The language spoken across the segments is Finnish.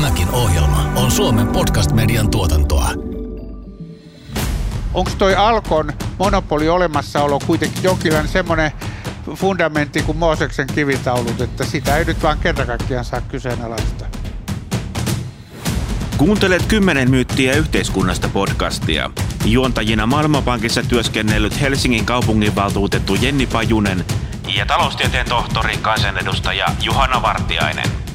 Tämäkin ohjelma on Suomen podcast-median tuotantoa. Onko toi Alkon monopoli olemassaolo kuitenkin jonkinlainen semmoinen fundamentti kuin Mooseksen kivitaulut, että sitä ei nyt vaan kerta kaikkiaan saa kyseenalaista. Kuuntelet kymmenen myyttiä yhteiskunnasta podcastia. Juontajina Maailmanpankissa työskennellyt Helsingin kaupunginvaltuutettu Jenni Pajunen ja taloustieteen tohtori kansanedustaja Juhana Vartiainen.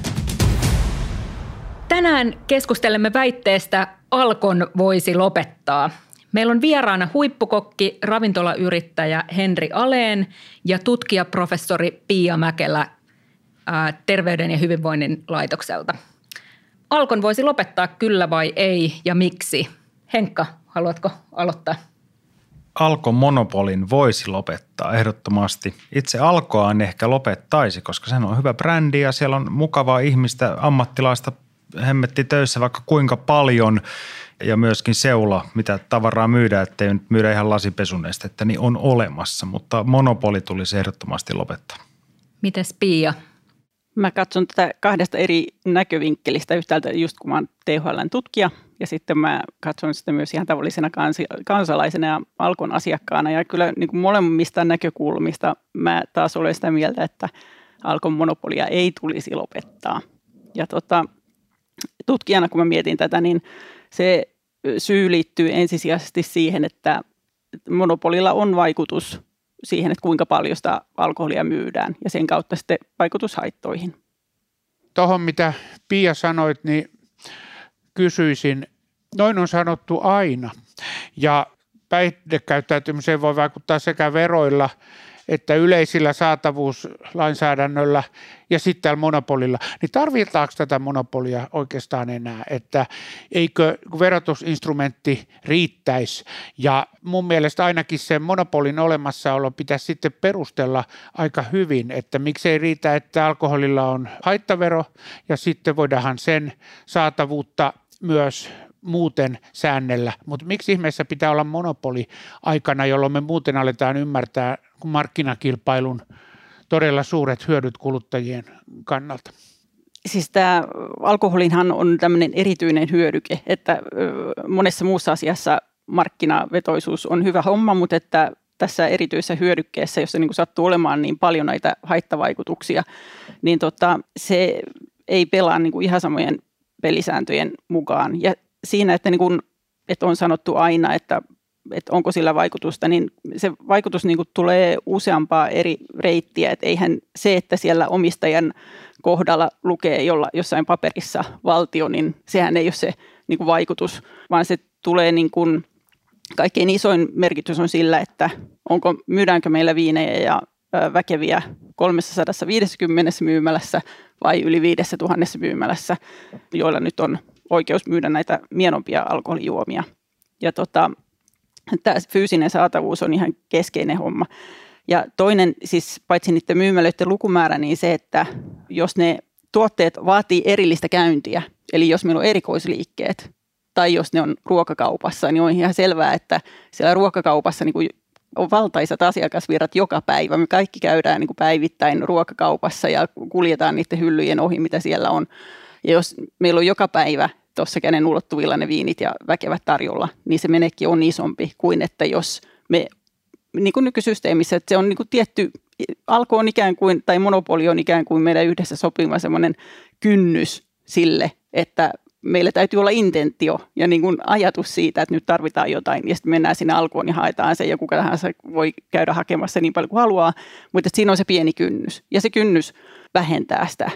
Tänään keskustelemme väitteestä Alkon voisi lopettaa. Meillä on vieraana huippukokki, ravintolayrittäjä Henri Aleen ja tutkijaprofessori Pia Mäkelä ää, Terveyden ja hyvinvoinnin laitokselta. Alkon voisi lopettaa kyllä vai ei ja miksi? Henkka, haluatko aloittaa? Alkon monopolin voisi lopettaa ehdottomasti. Itse Alkoa en ehkä lopettaisi, koska se on hyvä brändi ja siellä on mukavaa ihmistä, ammattilaista hemmetti töissä vaikka kuinka paljon ja myöskin seula, mitä tavaraa myydään, ettei nyt myydä ihan lasipesunestettä, niin on olemassa, mutta monopoli tulisi ehdottomasti lopettaa. Mites Pia? Mä katson tätä kahdesta eri näkövinkkelistä. Yhtäältä just kun mä oon THLn tutkija ja sitten mä katson sitä myös ihan tavallisena kans- kansalaisena ja Alkon asiakkaana. Ja kyllä niin kuin molemmista näkökulmista mä taas olen sitä mieltä, että Alkon monopolia ei tulisi lopettaa. Ja tota, tutkijana kun mä mietin tätä, niin se syy liittyy ensisijaisesti siihen, että monopolilla on vaikutus siihen, että kuinka paljon sitä alkoholia myydään ja sen kautta sitten vaikutus haittoihin. Tuohon mitä Pia sanoit, niin kysyisin, noin on sanottu aina ja päihdekäyttäytymiseen voi vaikuttaa sekä veroilla että yleisillä saatavuuslainsäädännöllä ja sitten tällä monopolilla, niin tarvitaanko tätä monopolia oikeastaan enää, että eikö verotusinstrumentti riittäisi? Ja mun mielestä ainakin sen monopolin olemassaolo pitäisi sitten perustella aika hyvin, että miksei riitä, että alkoholilla on haittavero ja sitten voidaanhan sen saatavuutta myös muuten säännellä, mutta miksi ihmeessä pitää olla monopoli aikana, jolloin me muuten aletaan ymmärtää markkinakilpailun todella suuret hyödyt kuluttajien kannalta? Siis tämä alkoholinhan on tämmöinen erityinen hyödyke, että monessa muussa asiassa markkinavetoisuus on hyvä homma, mutta että tässä erityisessä hyödykkeessä, jossa niin kuin sattuu olemaan niin paljon näitä haittavaikutuksia, niin tota, se ei pelaa niin kuin ihan samojen pelisääntöjen mukaan. Ja siinä, että, niin kuin, että on sanottu aina, että, että onko sillä vaikutusta, niin se vaikutus niin kuin tulee useampaa eri reittiä. Että eihän se, että siellä omistajan kohdalla lukee jolla, jossain paperissa valtio, niin sehän ei ole se niin kuin vaikutus, vaan se tulee niin kuin, kaikkein isoin merkitys on sillä, että onko, myydäänkö meillä viinejä ja väkeviä 350 myymälässä vai yli 5000 myymälässä, joilla nyt on oikeus myydä näitä mienompia alkoholijuomia. Ja tota, tämä fyysinen saatavuus on ihan keskeinen homma. Ja toinen, siis paitsi niiden myymälöiden lukumäärä, niin se, että jos ne tuotteet vaatii erillistä käyntiä, eli jos meillä on erikoisliikkeet, tai jos ne on ruokakaupassa, niin on ihan selvää, että siellä ruokakaupassa niin kuin on valtaisat asiakasvirrat joka päivä. Me kaikki käydään niin kuin päivittäin ruokakaupassa ja kuljetaan niiden hyllyjen ohi, mitä siellä on. Ja jos meillä on joka päivä tuossa käden ulottuvilla ne viinit ja väkevät tarjolla, niin se menekki on isompi kuin että jos me niin kuin nykysysteemissä, että se on niin kuin tietty, alko on ikään kuin, tai monopoli on ikään kuin meidän yhdessä sopima semmoinen kynnys sille, että meillä täytyy olla intentio ja niin kuin ajatus siitä, että nyt tarvitaan jotain, ja sitten mennään sinne alkuun ja haetaan se, ja kuka tahansa voi käydä hakemassa niin paljon kuin haluaa, mutta siinä on se pieni kynnys, ja se kynnys vähentää sitä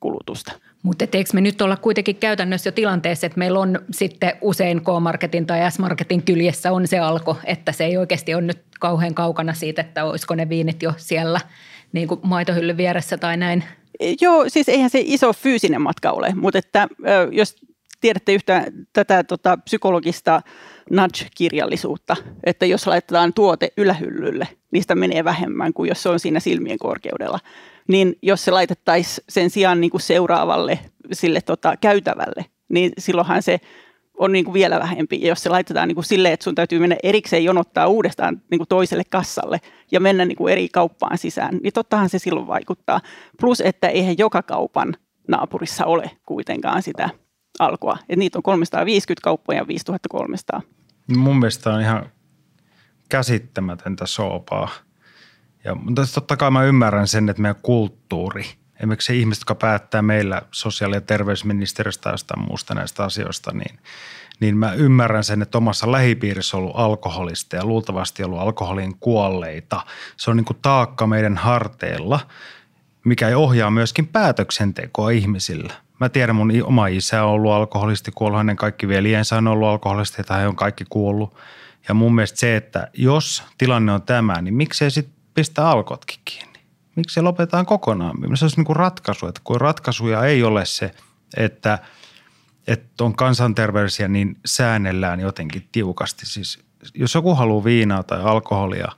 kulutusta. Mutta eikö me nyt olla kuitenkin käytännössä jo tilanteessa, että meillä on sitten usein K-marketin tai S-marketin kyljessä on se alko, että se ei oikeasti ole nyt kauhean kaukana siitä, että olisiko ne viinit jo siellä niin kuin maitohyllyn vieressä tai näin? Joo, siis eihän se iso fyysinen matka ole, mutta että jos tiedätte yhtä tätä tota, psykologista nudge-kirjallisuutta, että jos laitetaan tuote ylähyllylle, niistä menee vähemmän kuin jos se on siinä silmien korkeudella niin jos se laitettaisiin sen sijaan niin kuin seuraavalle sille tota, käytävälle, niin silloinhan se on niin kuin vielä vähempi. Ja jos se laitetaan niin kuin silleen, että sun täytyy mennä erikseen jonottaa uudestaan niin kuin toiselle kassalle ja mennä niin kuin eri kauppaan sisään, niin tottahan se silloin vaikuttaa. Plus, että eihän joka kaupan naapurissa ole kuitenkaan sitä alkoa. Et niitä on 350 kauppoja ja 5300. Mun mielestä on ihan käsittämätöntä soopaa. Ja, mutta totta kai mä ymmärrän sen, että meidän kulttuuri, esimerkiksi se ihmiset, jotka päättää meillä sosiaali- ja terveysministeriöstä jostain muusta näistä asioista, niin, niin mä ymmärrän sen, että omassa lähipiirissä on ollut alkoholista ja luultavasti ollut alkoholin kuolleita. Se on niin kuin taakka meidän harteilla, mikä ohjaa myöskin päätöksentekoa ihmisillä. Mä tiedän, mun oma isä on ollut alkoholisti, kuollut hänen kaikki veljensä on ollut alkoholisti, tai he on kaikki kuollut. Ja mun mielestä se, että jos tilanne on tämä, niin miksei sitten pistä alkotkin kiinni? Miksi se lopetetaan kokonaan? Se olisi niin kuin ratkaisu, että kun ratkaisuja ei ole se, että, että on kansanterveydellisiä, niin säännellään jotenkin tiukasti. Siis jos joku haluaa viinaa tai alkoholia,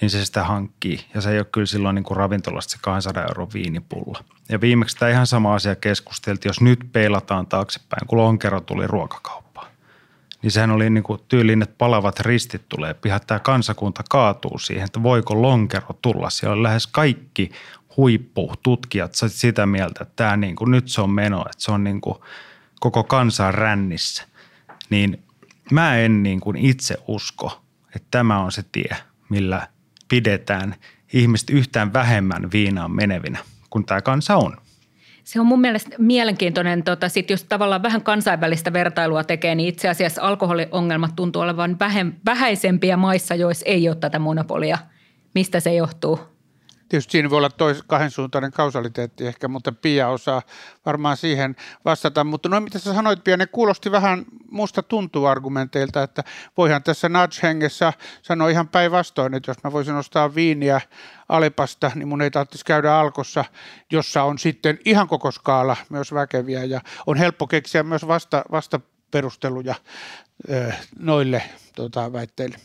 niin se sitä hankkii. Ja se ei ole kyllä silloin niin kuin ravintolasta se 200 euro viinipulla. Ja viimeksi tämä ihan sama asia keskusteltiin, jos nyt peilataan taaksepäin, kun lonkero tuli ruokakauppaan niin sehän oli niin kuin tyylin, että palavat ristit tulee pihat. Tämä kansakunta kaatuu siihen, että voiko lonkero tulla. Siellä on lähes kaikki huippututkijat sitä mieltä, että tämä niin kuin, nyt se on meno, että se on niin kuin koko kansan rännissä. Niin mä en niin kuin itse usko, että tämä on se tie, millä pidetään ihmiset yhtään vähemmän viinaan menevinä kuin tämä kansa on. Se on mun mielestä mielenkiintoinen, tota, sit jos tavallaan vähän kansainvälistä vertailua tekee, niin itse asiassa alkoholiongelmat tuntuu olevan vähäisempiä maissa, joissa ei ole tätä monopolia. Mistä se johtuu? Tietysti siinä voi olla tois, kahdensuuntainen kausaliteetti ehkä, mutta Pia osaa varmaan siihen vastata. Mutta noin mitä sä sanoit Pia, ne kuulosti vähän musta tuntuu argumenteilta, että voihan tässä nudge-hengessä sanoa ihan päinvastoin, että jos mä voisin ostaa viiniä Alepasta, niin mun ei tarvitsisi käydä Alkossa, jossa on sitten ihan koko skaala myös väkeviä ja on helppo keksiä myös vasta, vastaperusteluja noille tota, väitteille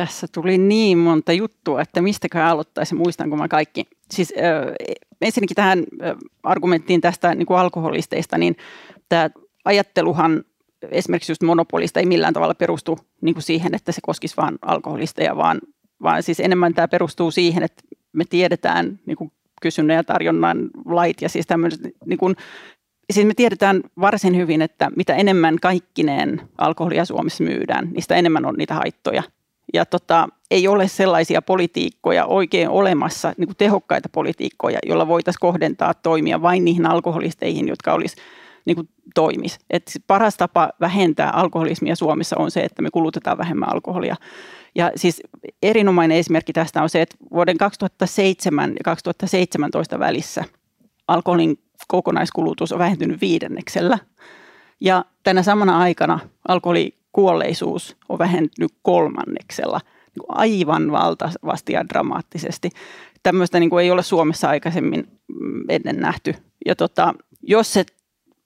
tässä tuli niin monta juttua, että mistäkään aloittaisi, muistanko mä kaikki. Siis äh, ensinnäkin tähän äh, argumenttiin tästä niin kuin alkoholisteista, niin tämä ajatteluhan esimerkiksi just monopolista ei millään tavalla perustu niin kuin siihen, että se koskisi vain alkoholisteja, vaan, vaan siis enemmän tämä perustuu siihen, että me tiedetään niin kuin kysynnän ja tarjonnan lait ja siis tämmöiset niin kuin, siis me tiedetään varsin hyvin, että mitä enemmän kaikkineen alkoholia Suomessa myydään, sitä enemmän on niitä haittoja ja tota, ei ole sellaisia politiikkoja oikein olemassa, niin kuin tehokkaita politiikkoja, joilla voitaisiin kohdentaa toimia vain niihin alkoholisteihin, jotka olisi niin kuin toimis. Et paras tapa vähentää alkoholismia Suomessa on se, että me kulutetaan vähemmän alkoholia. Ja siis erinomainen esimerkki tästä on se, että vuoden 2007 ja 2017 välissä alkoholin kokonaiskulutus on vähentynyt viidenneksellä. Ja tänä samana aikana alkoholi kuolleisuus on vähentynyt kolmanneksella niin kuin aivan valtavasti ja dramaattisesti. Tämmöistä niin kuin ei ole Suomessa aikaisemmin mm, ennen nähty. Ja tota, jos se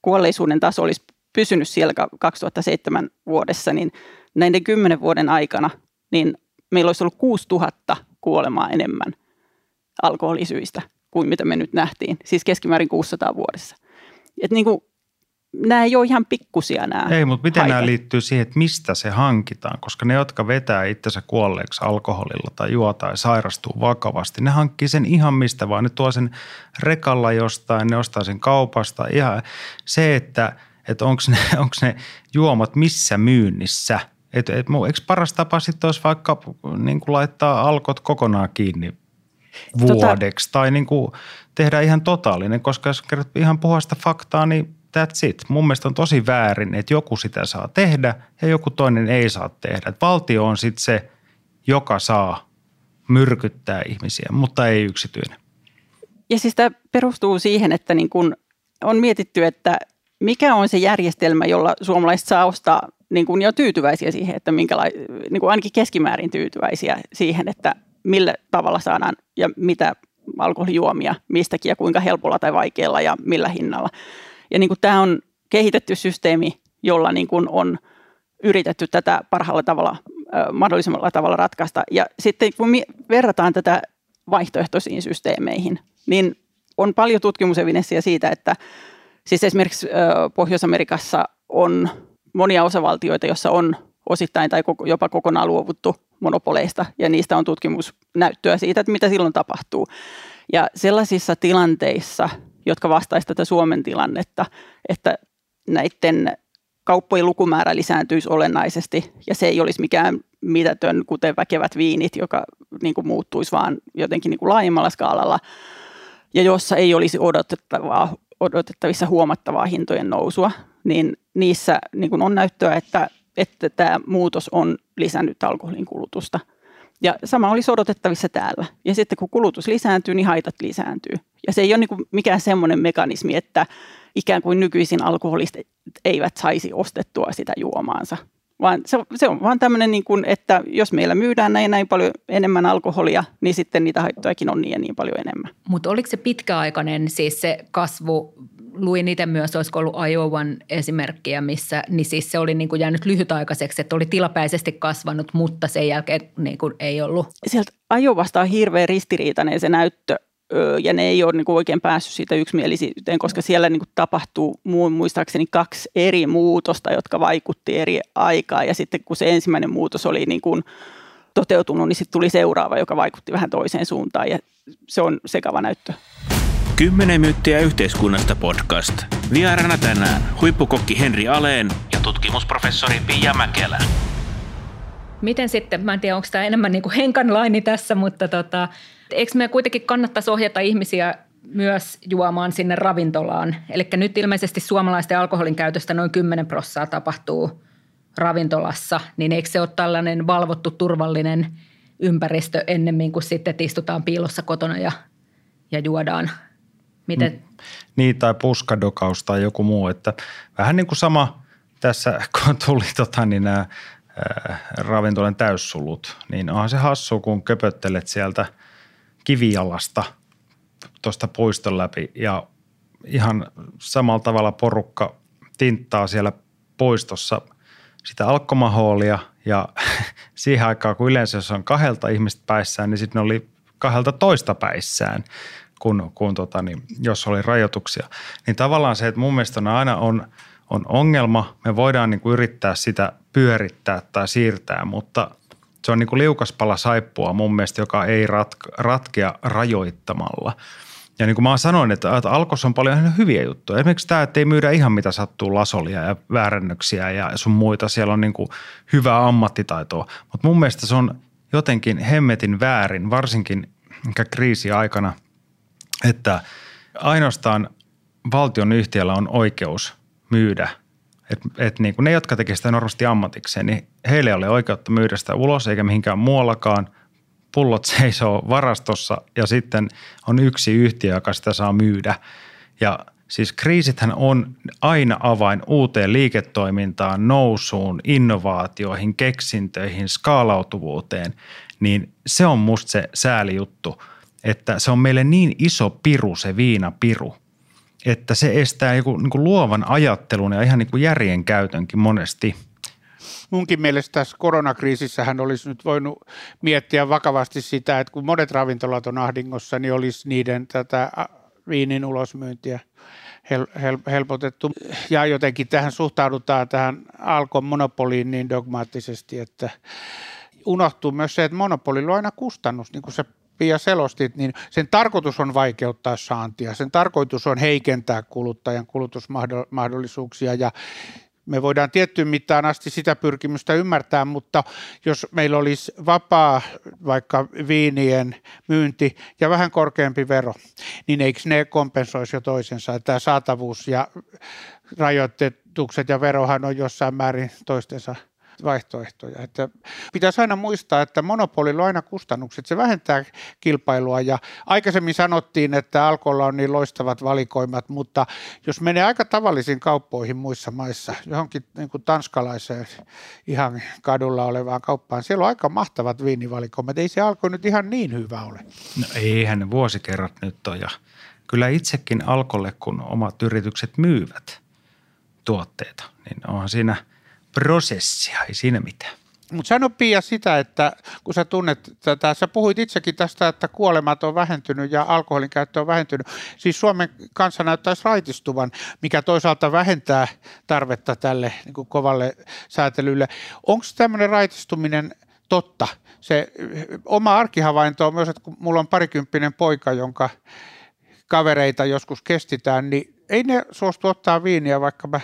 kuolleisuuden taso olisi pysynyt siellä 2007 vuodessa, niin näiden kymmenen vuoden aikana niin meillä olisi ollut 6000 kuolemaa enemmän alkoholisyistä kuin mitä me nyt nähtiin, siis keskimäärin 600 vuodessa. Et niin kuin nämä ei ole ihan pikkusia nämä Ei, mutta miten haitat. nämä liittyy siihen, että mistä se hankitaan? Koska ne, jotka vetää itsensä kuolleeksi alkoholilla tai juo tai sairastuu vakavasti, ne hankkii sen ihan mistä vaan. Ne tuo sen rekalla jostain, ne ostaa sen kaupasta. Ihan se, että, että onko ne, ne juomat missä myynnissä – et, et, eikö paras tapa sitten olisi vaikka niin kuin laittaa alkot kokonaan kiinni tota- vuodeksi tota, tai niin kuin tehdä ihan totaalinen, koska jos kerrot ihan puhasta faktaa, niin that's it. Mun mielestä on tosi väärin, että joku sitä saa tehdä ja joku toinen ei saa tehdä. Et valtio on sitten se, joka saa myrkyttää ihmisiä, mutta ei yksityinen. Ja siis tämä perustuu siihen, että niin kun on mietitty, että mikä on se järjestelmä, jolla suomalaiset saa ostaa niin kun jo tyytyväisiä siihen, että minkäla- niin kuin ainakin keskimäärin tyytyväisiä siihen, että millä tavalla saadaan ja mitä alkoholijuomia mistäkin ja kuinka helpolla tai vaikealla ja millä hinnalla. Ja niin kuin tämä on kehitetty systeemi, jolla niin kuin on yritetty tätä parhaalla tavalla, mahdollisemmalla tavalla ratkaista. Ja sitten kun verrataan tätä vaihtoehtoisiin systeemeihin, niin on paljon tutkimusevidenssiä siitä, että siis esimerkiksi Pohjois-Amerikassa on monia osavaltioita, joissa on osittain tai jopa kokonaan luovuttu monopoleista, ja niistä on tutkimusnäyttöä siitä, että mitä silloin tapahtuu. Ja sellaisissa tilanteissa, jotka vastaisivat tätä Suomen tilannetta, että näiden kauppojen lukumäärä lisääntyisi olennaisesti ja se ei olisi mikään mitätön, kuten väkevät viinit, joka niin kuin muuttuisi vaan jotenkin niin kuin laajemmalla skaalalla ja jossa ei olisi odotettavaa, odotettavissa huomattavaa hintojen nousua, niin niissä niin kuin on näyttöä, että, että tämä muutos on lisännyt alkoholin kulutusta. Ja sama olisi odotettavissa täällä. Ja sitten kun kulutus lisääntyy, niin haitat lisääntyy. Ja se ei ole niin kuin mikään semmoinen mekanismi, että ikään kuin nykyisin alkoholistit eivät saisi ostettua sitä juomaansa. Vaan se, se on vaan tämmöinen, niin kuin, että jos meillä myydään näin näin paljon enemmän alkoholia, niin sitten niitä haittojakin on niin ja niin paljon enemmän. Mutta oliko se pitkäaikainen siis se kasvu, luin itse myös, olisiko ollut Iowan esimerkkiä, missä niin siis se oli niin kuin jäänyt lyhytaikaiseksi, että oli tilapäisesti kasvanut, mutta sen jälkeen niin kuin ei ollut. Sieltä Iowasta on hirveän ristiriitainen se näyttö, ja ne ei ole niin kuin oikein päässyt siitä yksimielisyyteen, koska siellä niin kuin tapahtuu muun muistaakseni kaksi eri muutosta, jotka vaikutti eri aikaa. Ja sitten kun se ensimmäinen muutos oli niin kuin toteutunut, niin sitten tuli seuraava, joka vaikutti vähän toiseen suuntaan. Ja se on sekava näyttö. Kymmenen myyttiä yhteiskunnasta podcast. Vieraana tänään huippukokki Henri Aleen ja tutkimusprofessori Pia Mäkelä. Miten sitten, mä en tiedä onko tämä enemmän niin kuin henkan laini tässä, mutta tota, eikö me kuitenkin kannattaisi ohjata ihmisiä myös juomaan sinne ravintolaan? Eli nyt ilmeisesti suomalaisten alkoholin käytöstä noin 10 prossaa tapahtuu ravintolassa, niin eikö se ole tällainen valvottu turvallinen ympäristö ennemmin kuin sitten, istutaan piilossa kotona ja, ja juodaan? Miten? Mm. Niin, tai puskadokaus tai joku muu. Että vähän niin kuin sama tässä, kun tuli tota, niin nämä ravintolan täyssulut, niin onhan se hassu, kun köpöttelet sieltä – kivijalasta tuosta puiston läpi ja ihan samalla tavalla porukka tinttaa siellä puistossa sitä alkomahoolia ja siihen aikaan, kun yleensä jos on kahdelta ihmistä päissään, niin sitten ne oli kahdelta toista päissään, kun, kun tota, niin, jos oli rajoituksia. Niin tavallaan se, että mun mielestä on aina on, on ongelma, me voidaan niin kuin yrittää sitä pyörittää tai siirtää, mutta – se on niin kuin liukaspala saippua mun mielestä, joka ei ratka, ratkea rajoittamalla. Ja niin kuin mä sanoin, että, Alkossa on paljon hyviä juttuja. Esimerkiksi tämä, että ei myydä ihan mitä sattuu lasolia ja väärännöksiä ja sun muita. Siellä on niin kuin hyvää ammattitaitoa. Mutta mun mielestä se on jotenkin hemmetin väärin, varsinkin kriisiaikana, että ainoastaan valtion yhtiöllä on oikeus myydä – että et niin ne, jotka tekevät sitä normaalisti ammatikseen, niin heille ei ole oikeutta myydä sitä ulos eikä mihinkään muuallakaan. Pullot seisoo varastossa ja sitten on yksi yhtiö, joka sitä saa myydä. Ja siis kriisithän on aina avain uuteen liiketoimintaan, nousuun, innovaatioihin, keksintöihin, skaalautuvuuteen. Niin se on musta se säälijuttu, että se on meille niin iso piru se viinapiru – että se estää joku niin kuin luovan ajattelun ja ihan niin kuin järjen käytönkin monesti. Munkin mielestä tässä koronakriisissähän olisi nyt voinut miettiä vakavasti sitä, että kun monet ravintolat on ahdingossa, niin olisi niiden tätä viinin ulosmyyntiä hel, hel, helpotettu. Ja jotenkin tähän suhtaudutaan tähän alkon monopoliin niin dogmaattisesti, että unohtuu myös se, että monopolilla on aina kustannus, niin kuin se Pia selostit, niin sen tarkoitus on vaikeuttaa saantia, sen tarkoitus on heikentää kuluttajan kulutusmahdollisuuksia ja me voidaan tiettyyn mittaan asti sitä pyrkimystä ymmärtää, mutta jos meillä olisi vapaa vaikka viinien myynti ja vähän korkeampi vero, niin eikö ne kompensoisi jo toisensa? Tämä saatavuus ja rajoitettukset ja verohan on jossain määrin toistensa vaihtoehtoja. Että pitäisi aina muistaa, että monopolilla on aina kustannukset. Se vähentää kilpailua ja aikaisemmin sanottiin, että alkolla on niin loistavat valikoimat, mutta jos menee aika tavallisiin kauppoihin muissa maissa, johonkin niin kuin tanskalaiseen ihan kadulla olevaan kauppaan, siellä on aika mahtavat viinivalikoimat. Ei se alko nyt ihan niin hyvä ole. No eihän ne vuosikerrat nyt ole ja kyllä itsekin alkolle, kun omat yritykset myyvät tuotteita, niin onhan siinä – prosessia, ei siinä mitään. Mutta sano Pia sitä, että kun sä tunnet tätä, sä puhuit itsekin tästä, että kuolemat on vähentynyt ja alkoholin käyttö on vähentynyt. Siis Suomen kanssa näyttäisi raitistuvan, mikä toisaalta vähentää tarvetta tälle niin kuin kovalle säätelylle. Onko tämmöinen raitistuminen totta? Se oma arkihavainto on myös, että kun mulla on parikymppinen poika, jonka kavereita joskus kestitään, niin ei ne suostu ottaa viiniä, vaikka mä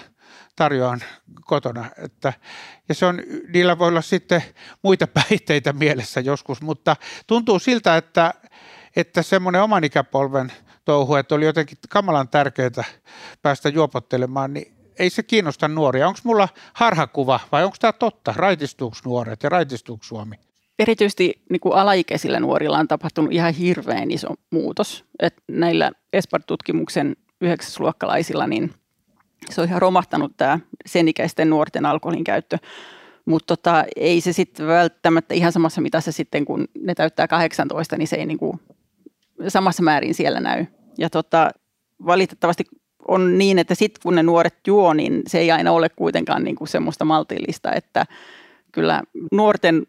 tarjoan kotona. Että, ja se on, niillä voi olla sitten muita päihteitä mielessä joskus, mutta tuntuu siltä, että, että semmoinen oman ikäpolven touhu, että oli jotenkin kamalan tärkeää päästä juopottelemaan, niin ei se kiinnosta nuoria. Onko mulla harhakuva vai onko tämä totta? Raitistuuko nuoret ja raitistuuko Suomi? Erityisesti niin kuin alaikäisillä nuorilla on tapahtunut ihan hirveän iso muutos. Et näillä Espart-tutkimuksen yhdeksäsluokkalaisilla, niin se on ihan romahtanut tämä sen ikäisten nuorten alkoholin käyttö. Mutta tota, ei se sitten välttämättä ihan samassa mitassa sitten, kun ne täyttää 18, niin se ei niinku samassa määrin siellä näy. Ja tota, valitettavasti on niin, että sitten kun ne nuoret juo, niin se ei aina ole kuitenkaan niinku semmoista maltillista, että kyllä nuorten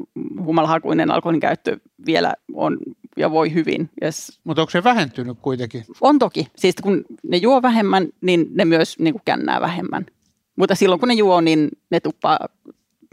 humalahakuinen alkoholin käyttö vielä on ja voi hyvin. Yes. Mutta onko se vähentynyt kuitenkin? On toki. Siis kun ne juo vähemmän, niin ne myös niin kuin kännää vähemmän. Mutta silloin kun ne juo, niin ne tuppaa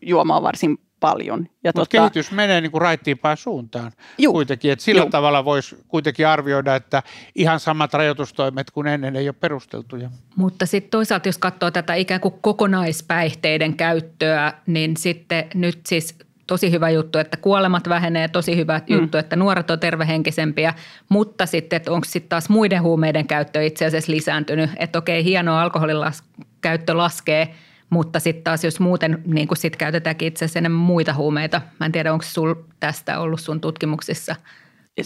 juomaan varsin paljon. Mutta tota, kehitys menee niin kuin raittiimpaan suuntaan juu, kuitenkin. Että sillä juu. tavalla voisi kuitenkin arvioida, että ihan samat rajoitustoimet kuin ennen ei ole perusteltuja. Mutta sitten toisaalta, jos katsoo tätä ikään kuin kokonaispäihteiden käyttöä, niin sitten nyt siis tosi hyvä juttu, että kuolemat vähenee, tosi hyvä mm. juttu, että nuoret on tervehenkisempiä, mutta sitten, että onko sitten taas muiden huumeiden käyttö itse asiassa lisääntynyt, että okei, hienoa alkoholin las- käyttö laskee, mutta sitten taas jos muuten niin sit käytetäänkin itse asiassa enemmän muita huumeita, mä en tiedä, onko sul tästä ollut sun tutkimuksissa?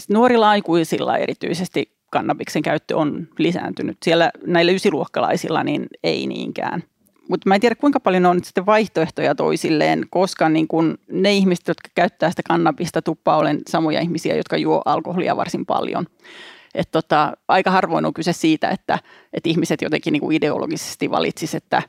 Nuorilla aikuisilla erityisesti kannabiksen käyttö on lisääntynyt. Siellä näillä ysiluokkalaisilla niin ei niinkään mutta mä en tiedä kuinka paljon on sitten vaihtoehtoja toisilleen, koska niin kun ne ihmiset, jotka käyttää sitä kannabista tuppaa olen samoja ihmisiä, jotka juo alkoholia varsin paljon. Et tota, aika harvoin on kyse siitä, että, että ihmiset jotenkin niin kuin ideologisesti valitsisivat, että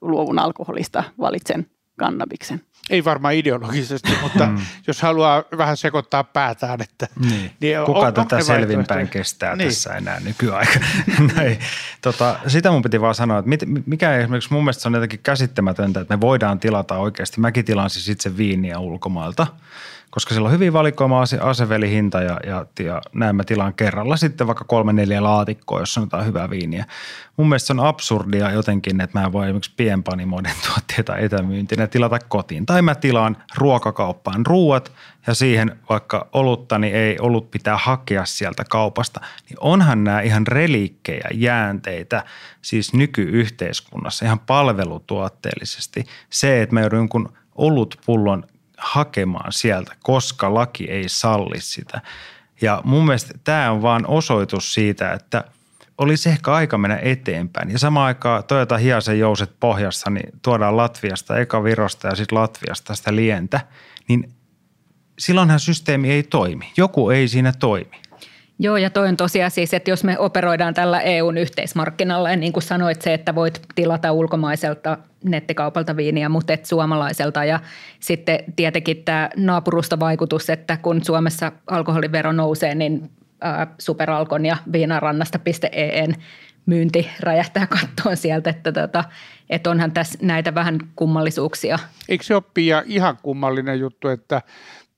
luovun alkoholista, valitsen kannabiksen. Ei varmaan ideologisesti, mutta mm. jos haluaa vähän sekoittaa päätään, että... Niin. niin Kuka on, tätä selvinpäin kestää niin. tässä enää nykyaika? Näin. Tota, sitä mun piti vaan sanoa, että mit, mikä esimerkiksi mun mielestä se on jotenkin käsittämätöntä, että me voidaan tilata oikeasti. Mäkin tilaan siis itse viiniä ulkomailta – koska sillä on hyvin valikoima ase- asevelihinta ja, ja, ja näin mä tilaan kerralla sitten vaikka kolme neljä laatikkoa, jos on jotain hyvää viiniä. Mun mielestä se on absurdia jotenkin, että mä voin esimerkiksi pienpanimoiden tuotteita etämyyntinä tilata kotiin. Tai mä tilaan ruokakauppaan ruuat ja siihen vaikka olutta, niin ei olut pitää hakea sieltä kaupasta. Niin onhan nämä ihan reliikkejä, jäänteitä siis nykyyhteiskunnassa ihan palvelutuotteellisesti. Se, että mä joudun jonkun olutpullon hakemaan sieltä, koska laki ei salli sitä. Ja mun mielestä tämä on vaan osoitus siitä, että olisi ehkä aika mennä eteenpäin. Ja samaan aikaan Toyota Hiasen jouset pohjassa, niin tuodaan Latviasta, eka Virosta ja sitten Latviasta sitä lientä, niin silloinhan systeemi ei toimi. Joku ei siinä toimi. Joo, ja toi on tosiaan siis, että jos me operoidaan tällä EUn yhteismarkkinalla, ja niin kuin sanoit se, että voit tilata ulkomaiselta nettikaupalta viiniä, mutta et suomalaiselta. Ja sitten tietenkin tämä naapurusta vaikutus, että kun Suomessa alkoholivero nousee, niin superalkon ja viinarannasta.en myynti räjähtää kattoon sieltä, että, tota, että onhan tässä näitä vähän kummallisuuksia. Eikö se ole ihan kummallinen juttu, että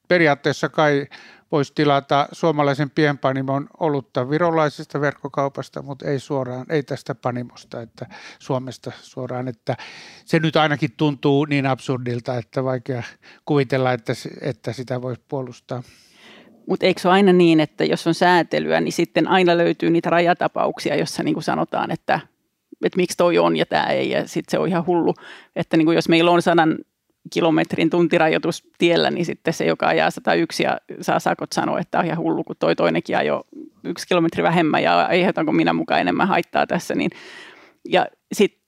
periaatteessa kai – voisi tilata suomalaisen pienpanimon olutta virolaisesta verkkokaupasta, mutta ei suoraan, ei tästä panimosta, että Suomesta suoraan, että se nyt ainakin tuntuu niin absurdilta, että vaikea kuvitella, että, että sitä voisi puolustaa. Mutta eikö se ole aina niin, että jos on säätelyä, niin sitten aina löytyy niitä rajatapauksia, jossa niin kuin sanotaan, että, että miksi toi on ja tämä ei, ja sitten se on ihan hullu. Että niin kuin jos meillä on sadan kilometrin tuntirajoitus tiellä, niin sitten se, joka ajaa 101 ja saa sakot sanoa, että on ihan hullu, kun toi toinenkin ajoi yksi kilometri vähemmän ja aiheutanko minä mukaan enemmän haittaa tässä. Niin, ja sitten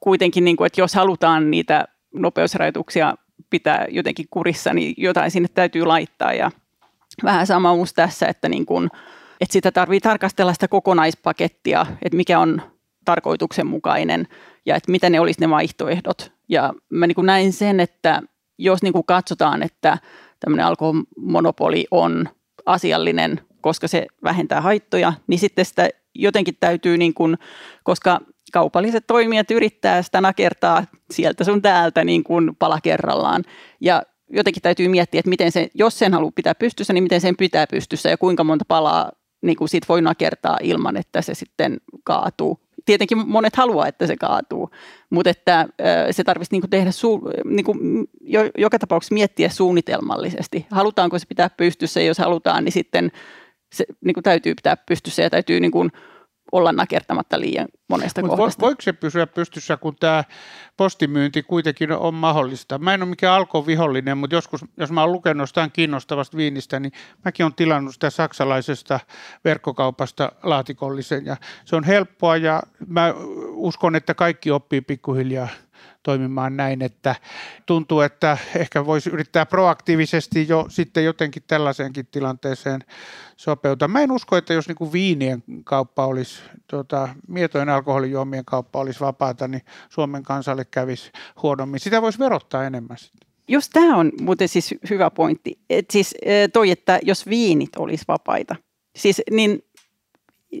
kuitenkin, niin kuin, että jos halutaan niitä nopeusrajoituksia pitää jotenkin kurissa, niin jotain sinne täytyy laittaa ja vähän sama uusi tässä, että, niin kuin, että sitä tarvii tarkastella sitä kokonaispakettia, että mikä on tarkoituksenmukainen ja että mitä ne olisi ne vaihtoehdot. Ja mä niin näin sen, että jos niin kuin katsotaan, että tämmöinen alkoholmonopoli on asiallinen, koska se vähentää haittoja, niin sitten sitä jotenkin täytyy, niin kuin, koska kaupalliset toimijat yrittää sitä nakertaa sieltä sun täältä niin kuin pala kerrallaan. Ja jotenkin täytyy miettiä, että miten se, jos sen haluaa pitää pystyssä, niin miten sen pitää pystyssä ja kuinka monta palaa niin kuin siitä voi nakertaa ilman, että se sitten kaatuu. Tietenkin monet haluaa, että se kaatuu, mutta että se tarvitsisi niin tehdä su- niin kuin jo, joka tapauksessa miettiä suunnitelmallisesti. Halutaanko se pitää pystyssä, jos halutaan, niin sitten se niin kuin täytyy pitää pystyssä ja täytyy niin kuin olla nakertamatta liian monesta Mut kohdasta. Voiko se pysyä pystyssä, kun tämä postimyynti kuitenkin on mahdollista? Mä en ole mikään alkovihollinen, mutta joskus, jos mä oon lukenut jostain kiinnostavasta viinistä, niin mäkin olen tilannut sitä saksalaisesta verkkokaupasta laatikollisen. Ja se on helppoa ja mä uskon, että kaikki oppii pikkuhiljaa toimimaan näin, että tuntuu, että ehkä voisi yrittää proaktiivisesti jo sitten jotenkin tällaiseenkin tilanteeseen sopeutua. Mä en usko, että jos niin kuin viinien kauppa olisi, tuota, mietojen alkoholijuomien kauppa olisi vapaata, niin Suomen kansalle kävisi huonommin. Sitä voisi verottaa enemmän sitten. Jos tämä on muuten siis hyvä pointti, että siis e, toi, että jos viinit olisi vapaita, siis niin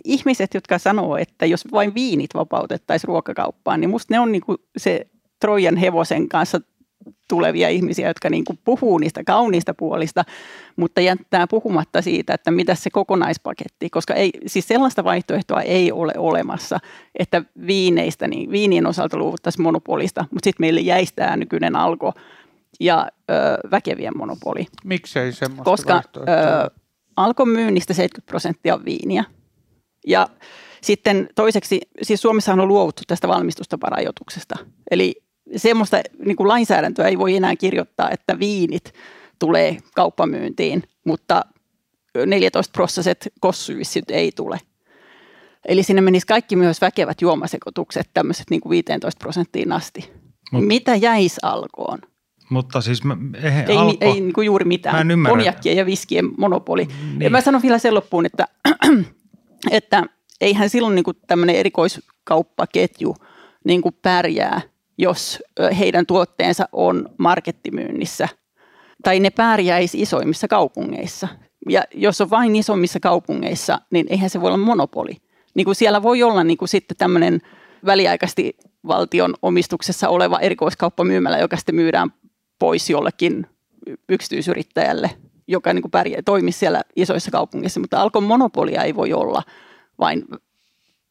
ihmiset, jotka sanoo, että jos vain viinit vapautettaisiin ruokakauppaan, niin musta ne on niinku se Trojan hevosen kanssa tulevia ihmisiä, jotka niin kuin puhuu niistä kauniista puolista, mutta jättää puhumatta siitä, että mitä se kokonaispaketti, koska ei, siis sellaista vaihtoehtoa ei ole olemassa, että viineistä, niin viinien osalta luovuttaisiin monopolista, mutta sitten meille jäisi tämä nykyinen alko ja ö, väkevien monopoli. Miksei semmoista Koska ö, alkon myynnistä 70 prosenttia on viiniä. Ja sitten toiseksi, siis Suomessahan on luovuttu tästä valmistustaparajoituksesta. Eli semmoista niin kuin lainsäädäntöä ei voi enää kirjoittaa, että viinit tulee kauppamyyntiin, mutta 14 prosessit kossuvissyt ei tule. Eli sinne menisi kaikki myös väkevät juomasekoitukset, tämmöiset niin kuin 15 prosenttiin asti. Mut, Mitä jäisi alkoon? Mutta siis mä, ei, alko, ei niin kuin juuri mitään. Konjakkien ja viskien monopoli. Niin. Ja mä sanon vielä sen loppuun, että, että eihän silloin niin kuin tämmöinen erikoiskauppaketju niin kuin pärjää – jos heidän tuotteensa on markettimyynnissä. Tai ne pärjäisi isoimmissa kaupungeissa. Ja jos on vain isommissa kaupungeissa, niin eihän se voi olla monopoli. Niin kuin siellä voi olla niin kuin sitten tämmöinen väliaikaisesti valtion omistuksessa oleva erikoiskauppamyymälä, joka sitten myydään pois jollekin yksityisyrittäjälle, joka niin kuin pärjää, toimisi siellä isoissa kaupungeissa. Mutta alkon monopolia ei voi olla vain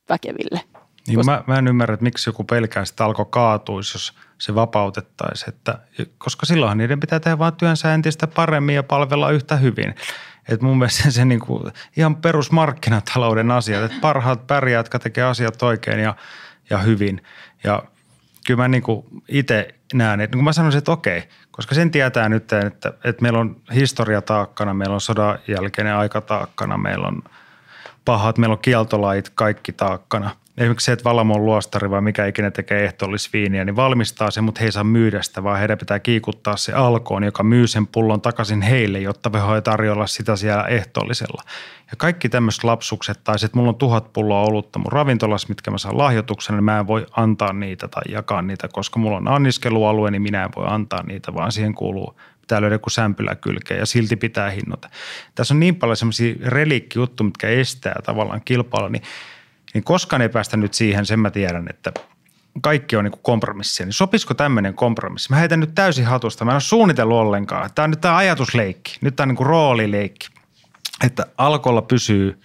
väkeville. Niin koska... mä, mä en ymmärrä, että miksi joku pelkää sitä alkoi kaatuisi, jos se vapautettaisiin. Että, koska silloinhan niiden pitää tehdä vain työnsä entistä paremmin ja palvella yhtä hyvin. Et mun mielestä se niin kuin ihan perusmarkkinatalouden asiat, että parhaat pärjää, jotka tekee asiat oikein ja, ja hyvin. Ja kyllä mä niin itse näen, että niin kun mä sanoisin, että okei, koska sen tietää nyt, että, että meillä on historia taakkana, meillä on sodan jälkeinen aika taakkana, meillä on pahat, meillä on kieltolait kaikki taakkana – esimerkiksi se, että Valamon luostari vai mikä ikinä tekee ehtoollisviiniä, niin valmistaa se, mutta he ei saa myydä sitä, vaan heidän pitää kiikuttaa se alkoon, joka myy sen pullon takaisin heille, jotta he voi tarjolla sitä siellä ehtoollisella. Ja kaikki tämmöiset lapsukset tai se, että mulla on tuhat pulloa olutta mun ravintolas, mitkä mä saan lahjoituksena, niin mä en voi antaa niitä tai jakaa niitä, koska mulla on anniskelualue, niin minä en voi antaa niitä, vaan siihen kuuluu pitää löydä joku sämpylä kylkeen ja silti pitää hinnoita. Tässä on niin paljon semmoisia reliikkijuttuja, mitkä estää tavallaan kilpailua, niin – niin koskaan ei päästä nyt siihen, sen mä tiedän, että kaikki on niin kompromissia. Niin sopisiko tämmöinen kompromissi? Mä heitän nyt täysin hatusta. Mä en ole suunnitellut ollenkaan. Tämä on nyt tämä ajatusleikki. Nyt tämä on niin roolileikki. Että alkolla pysyy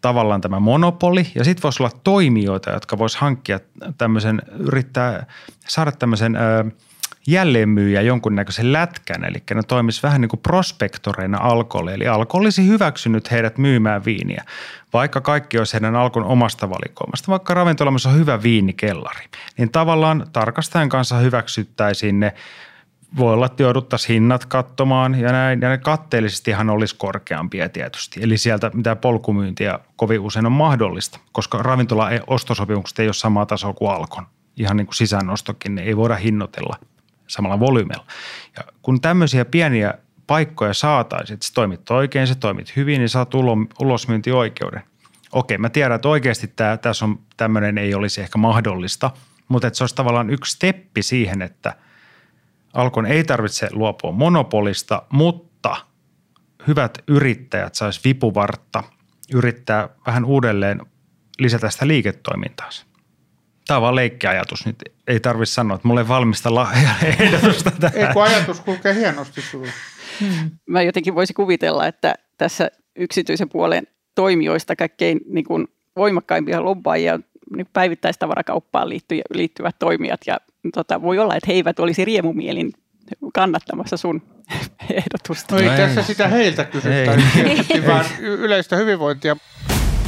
tavallaan tämä monopoli ja sitten voisi olla toimijoita, jotka vois hankkia tämmöisen, yrittää saada tämmöisen jälleenmyyjä jonkunnäköisen lätkän, eli ne toimisi vähän niin kuin prospektoreina alkolle, eli alko olisi hyväksynyt heidät myymään viiniä, vaikka kaikki olisi heidän alkon omasta valikoimasta, vaikka ravintolamassa on hyvä viinikellari, niin tavallaan tarkastajan kanssa hyväksyttäisiin ne. Voi olla, että jouduttaisiin hinnat katsomaan ja näin, ja ne katteellisestihan olisi korkeampia tietysti. Eli sieltä mitä polkumyyntiä kovin usein on mahdollista, koska ravintola ostosopimukset ei ole samaa tasoa kuin Alkon. Ihan niin kuin sisäänostokin, ne ei voida hinnoitella samalla volyymella. Ja kun tämmöisiä pieniä paikkoja saataisiin, että sä toimit oikein, sä toimit hyvin, niin saat ulosmyyntioikeuden. Okei, mä tiedän, että oikeasti tämä, tässä on tämmöinen ei olisi ehkä mahdollista, mutta että se olisi tavallaan yksi steppi siihen, että Alkon ei tarvitse luopua monopolista, mutta hyvät yrittäjät sais vipuvartta yrittää vähän uudelleen lisätä sitä liiketoimintaansa. Tämä on vaan leikkiajatus. Nyt ei tarvitse sanoa, että mulle ei valmista ehdotusta tähän. Ei kun ajatus kulkee hienosti sulle. Hmm. Mä jotenkin voisin kuvitella, että tässä yksityisen puolen toimijoista kaikkein niin kuin voimakkaimpia lobbaajia niin päivittäistavarakauppaan liittyvät, liittyvät toimijat ja tota, voi olla, että he eivät olisi riemumielin kannattamassa sun ehdotusta. No ei No tässä sitä heiltä kysyttäisi, vaan yleistä hyvinvointia.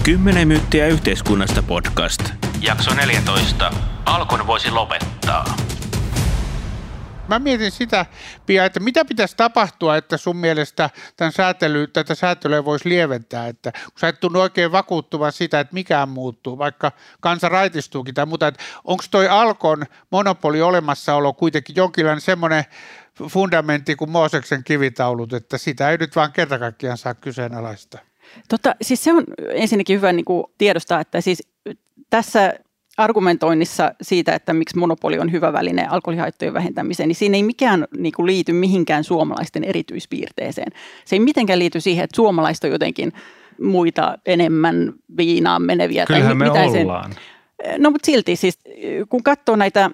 10 myyttiä yhteiskunnasta podcast. Jakso 14. Alkon voisi lopettaa. Mä mietin sitä, Pia, että mitä pitäisi tapahtua, että sun mielestä tämän säätely, tätä säätelyä voisi lieventää, että kun sä et tunnu oikein vakuuttuvan sitä, että mikään muuttuu, vaikka kansa raitistuukin tai muuta, että onko toi Alkon monopoli olemassaolo kuitenkin jonkinlainen semmoinen fundamentti kuin Mooseksen kivitaulut, että sitä ei nyt vaan kerta kaikkiaan saa kyseenalaista. Tota, siis se on ensinnäkin hyvä niin kuin tiedostaa, että siis tässä argumentoinnissa siitä, että miksi monopoli on hyvä väline alkoholihaittojen vähentämiseen, niin siinä ei mikään niin kuin liity mihinkään suomalaisten erityispiirteeseen. Se ei mitenkään liity siihen, että suomalaiset on jotenkin muita enemmän viinaan meneviä. Kyllähän me mitä ollaan. Se, no mutta silti siis, kun katsoo näitä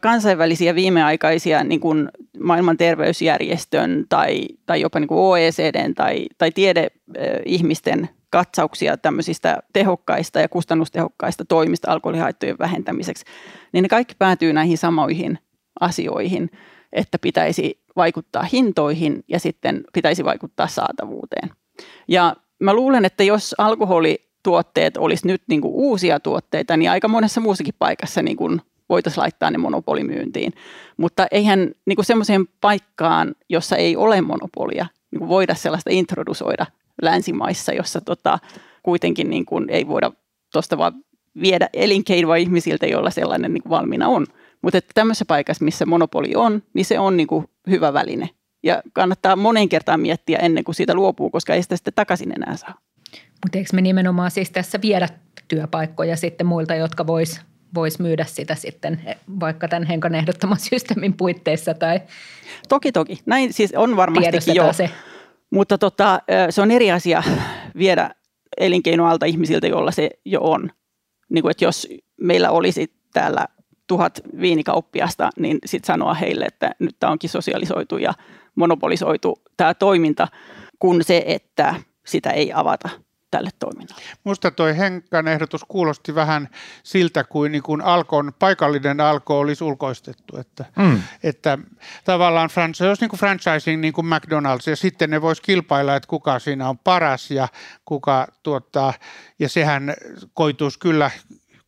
kansainvälisiä viimeaikaisia niin kuin maailman terveysjärjestön tai, tai jopa niin kuin OECDn tai, tai tiedeihmisten katsauksia tämmöisistä tehokkaista ja kustannustehokkaista toimista alkoholihaittojen vähentämiseksi, niin ne kaikki päätyy näihin samoihin asioihin, että pitäisi vaikuttaa hintoihin ja sitten pitäisi vaikuttaa saatavuuteen. Ja mä luulen, että jos alkoholituotteet olisi nyt niin kuin uusia tuotteita, niin aika monessa muussakin paikassa niin kuin voitaisiin laittaa ne monopolimyyntiin. Mutta eihän niin kuin semmoiseen paikkaan, jossa ei ole monopolia, niin kuin voida sellaista introdusoida länsimaissa, jossa tota, kuitenkin niin kuin ei voida tuosta vaan viedä elinkeinoa ihmisiltä, joilla sellainen niin kuin valmiina on. Mutta että tämmöisessä paikassa, missä monopoli on, niin se on niin kuin hyvä väline. Ja kannattaa monen kertaan miettiä ennen kuin siitä luopuu, koska ei sitä sitten takaisin enää saa. Mutta eikö me nimenomaan siis tässä viedä työpaikkoja sitten muilta, jotka vois, vois myydä sitä sitten vaikka tämän Henkan ehdottoman systeemin puitteissa tai Toki, toki. Näin siis on varmastikin jo. se. Mutta tota, se on eri asia viedä elinkeinoalta ihmisiltä, jolla se jo on. Niin kuin, että jos meillä olisi täällä tuhat viinikauppiasta, niin sitten sanoa heille, että nyt tämä onkin sosialisoitu ja monopolisoitu tämä toiminta, kun se, että sitä ei avata tälle toiminnalle. Musta toi Henkan ehdotus kuulosti vähän siltä, kuin, niin kuin alkon, paikallinen alko olisi ulkoistettu. Että, Mm. että tavallaan franchise, se olisi niin kuin franchising niin kuin McDonald's ja sitten ne vois kilpailla, että kuka siinä on paras ja kuka tuottaa. Ja sehän koituisi kyllä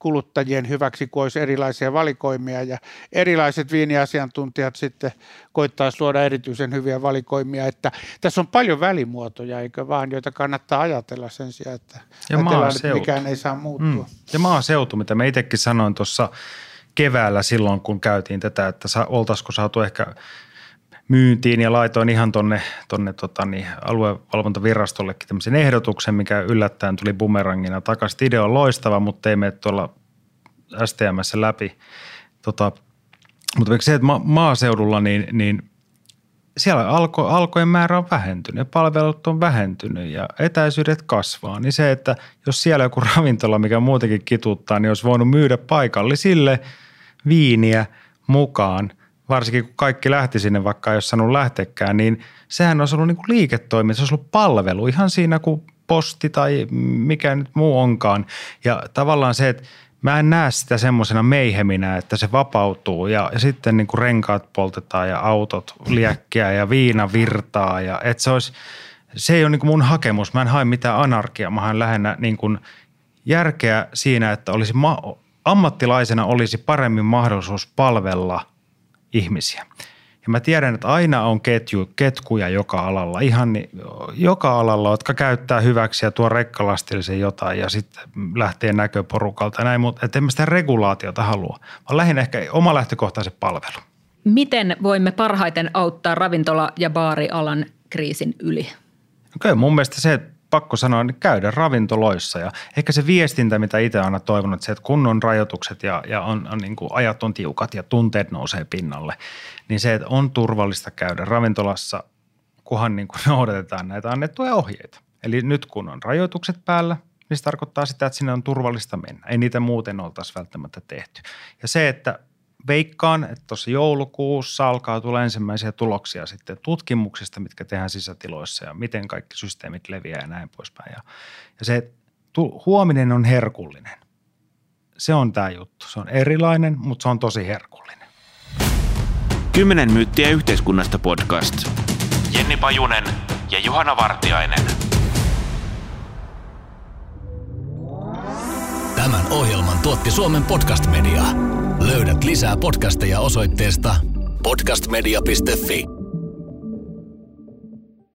kuluttajien hyväksi, kun olisi erilaisia valikoimia ja erilaiset viiniasiantuntijat sitten koittaisi luoda erityisen hyviä valikoimia, että tässä on paljon välimuotoja, eikö vaan, joita kannattaa ajatella sen sijaan, että Ja että mikään ei saa muuttua. Mm. Ja maaseutu, mitä mä itsekin sanoin tuossa keväällä silloin, kun käytiin tätä, että sa- oltaisiko saatu ehkä myyntiin ja laitoin ihan tonne, tonne tota, niin, aluevalvontavirastollekin tämmöisen ehdotuksen, mikä yllättäen tuli bumerangina takaisin. Idea on loistava, mutta ei mene tuolla STMssä läpi. Tota, mutta se, että ma- maaseudulla niin, niin siellä alko, alkojen määrä on vähentynyt ja palvelut on vähentynyt ja etäisyydet kasvaa, niin se, että jos siellä joku ravintola, mikä muutenkin kituttaa, niin olisi voinut myydä paikallisille viiniä mukaan, varsinkin kun kaikki lähti sinne, vaikka ei saanut lähtekään, niin sehän olisi ollut niin kuin liiketoiminta, se olisi ollut palvelu ihan siinä kuin posti tai mikä nyt muu onkaan. Ja tavallaan se, että mä en näe sitä semmoisena meiheminä, että se vapautuu ja, ja sitten niin kuin renkaat poltetaan ja autot liäkkiä ja viina virtaa ja että se olisi, se ei ole niin kuin mun hakemus. Mä en hae mitään anarkiaa, mä haen lähinnä niin kuin järkeä siinä, että olisi ma- ammattilaisena olisi paremmin mahdollisuus palvella ihmisiä. Ja mä tiedän, että aina on ketju, ketkuja joka alalla, ihan ni- joka alalla, jotka käyttää hyväksi ja tuo rekkalastillisen jotain ja sitten lähtee näköporukalta ja näin, mutta en mä sitä regulaatiota halua, vaan lähinnä ehkä oma lähtökohtaisen palvelu. Miten voimme parhaiten auttaa ravintola- ja baarialan kriisin yli? No Kyllä mun mielestä se, että pakko sanoa, niin käydä ravintoloissa ja ehkä se viestintä, mitä itse aina toivonut, se, että kun on rajoitukset ja, ja on, on niin kuin ajat on tiukat ja tunteet nousee pinnalle, niin se, että on turvallista käydä ravintolassa, kunhan niin kuin noudatetaan näitä annettuja ohjeita. Eli nyt kun on rajoitukset päällä, niin se tarkoittaa sitä, että sinne on turvallista mennä. Ei niitä muuten oltaisi välttämättä tehty. Ja se, että veikkaan, että tuossa joulukuussa alkaa tulla ensimmäisiä tuloksia sitten tutkimuksista, mitkä tehdään sisätiloissa ja miten kaikki systeemit leviää ja näin poispäin. Ja, ja se tu, huominen on herkullinen. Se on tämä juttu. Se on erilainen, mutta se on tosi herkullinen. Kymmenen myyttiä yhteiskunnasta podcast. Jenni Pajunen ja Juhana Vartiainen. Tämän ohjelman tuotti Suomen podcast media. Löydät lisää podcasteja osoitteesta podcastmedia.fi.